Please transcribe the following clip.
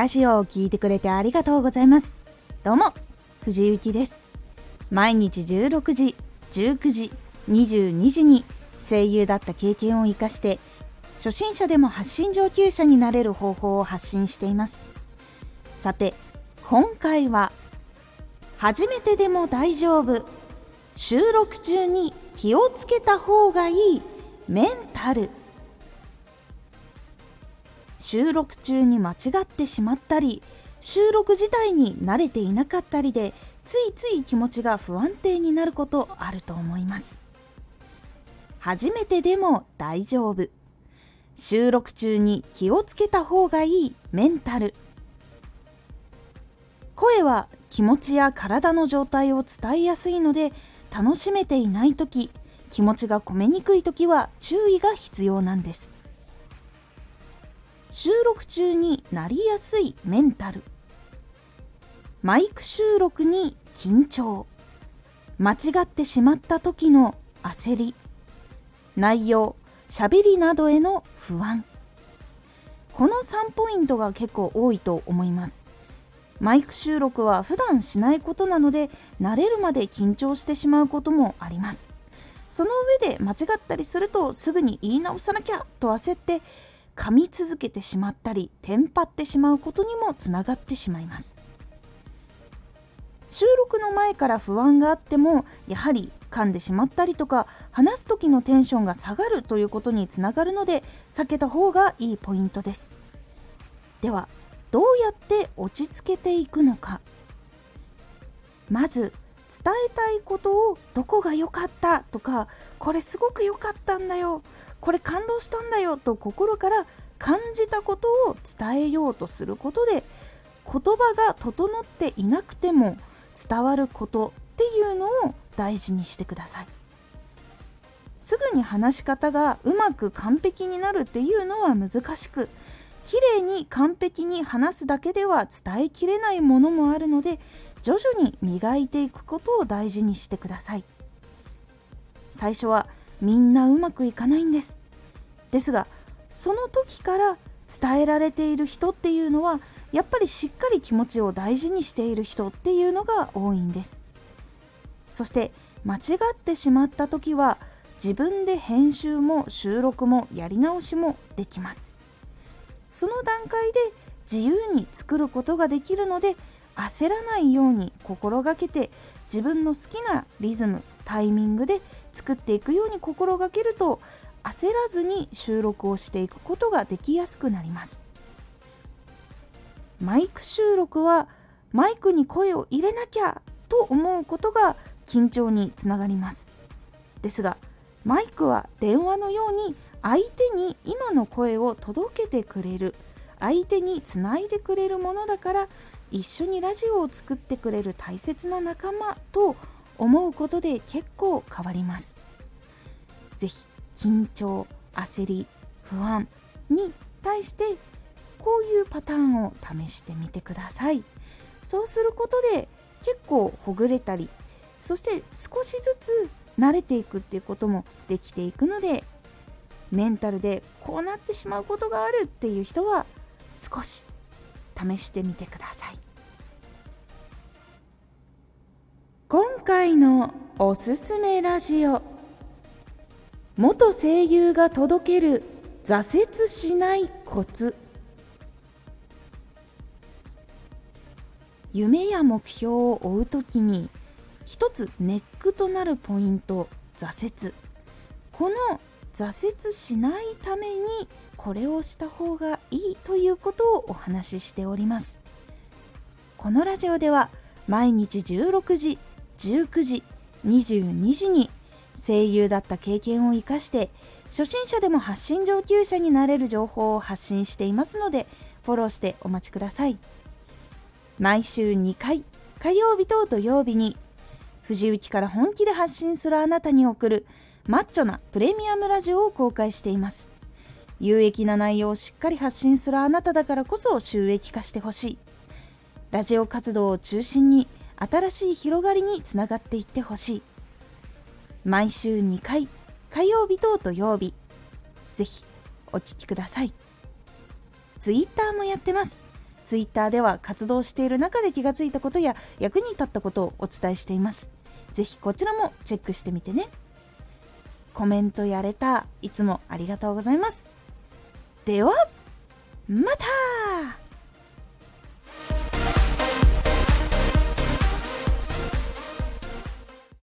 ラジオを聴いてくれてありがとうございます。どうも藤井幸です。毎日16時19時22時に声優だった経験を生かして初心者でも発信上級者になれる方法を発信しています。さて今回は初めてでも大丈夫。収録中に気をつけた方がいいメンタル。収録中に間違ってしまったり収録自体に慣れていなかったりでついつい気持ちが不安定になることあると思います。初めてでも大丈夫。収録中に気をつけた方がいいメンタル。声は気持ちや体の状態を伝えやすいので楽しめていない時気持ちが込めにくい時は注意が必要なんです。収録中になりやすいメンタル。マイク収録に緊張。間違ってしまった時の焦り。内容しゃべりなどへの不安。この3ポイントが結構多いと思います。マイク収録は普段しないことなので慣れるまで緊張してしまうこともあります。その上で間違ったりするとすぐに言い直さなきゃと焦って噛み続けてしまったりテンパってしまうことにもつながってしまいます。収録の前から不安があってもやはり噛んでしまったりとか話す時のテンションが下がるということにつながるので避けた方がいいポイントです。ではどうやって落ち着けていくのか。まず伝えたいことをどこが良かったとかこれすごく良かったんだよ。これ感動したんだよと心から感じたことを伝えようとすることで言葉が整っていなくても伝わることっていうのを大事にしてください。すぐに話し方がうまく完璧になるっていうのは難しく綺麗に完璧に話すだけでは伝えきれないものもあるので徐々に磨いていくことを大事にしてください。最初はみんなうまくいかないんです。ですがその時から伝えられている人っていうのはやっぱりしっかり気持ちを大事にしている人っていうのが多いんです。そして間違ってしまった時は自分で編集も収録もやり直しもできます。その段階で自由に作ることができるので焦らないように心がけて自分の好きなリズムタイミングで作っていくように心がけると焦らずに収録をしていくことができやすくなります。マイク収録はマイクに声を入れなきゃと思うことが緊張につながります。ですがマイクは電話のように相手に今の声を届けてくれる相手につないでくれるものだから一緒にラジオを作ってくれる大切な仲間と思うことで結構変わります。是非緊張焦り不安に対してこういうパターンを試してみてください。そうすることで結構ほぐれたりそして少しずつ慣れていくっていうこともできていくのでメンタルでこうなってしまうことがあるっていう人は少し試してみてください。今回のおすすめラジオ。元声優が届ける挫折しないコツ。夢や目標を追う時に一つネックとなるポイント挫折。この挫折しないためにこれをした方がいいということをお話ししております。このラジオでは毎日16時19時22時に声優だった経験を生かして初心者でも発信上級者になれる情報を発信していますのでフォローしてお待ちください。毎週2回火曜日と土曜日に藤雪から本気で発信するあなたに送るマッチョなプレミアムラジオを公開しています。有益な内容をしっかり発信するあなただからこそ収益化してほしい。ラジオ活動を中心に新しい広がりにつながっていってほしい。毎週2回火曜日と土曜日。ぜひお聴きください。Twitter もやってます。Twitter では活動している中で気がついたことや役に立ったことをお伝えしています。ぜひこちらもチェックしてみてね。コメントやれたいつもありがとうございます。ではまた!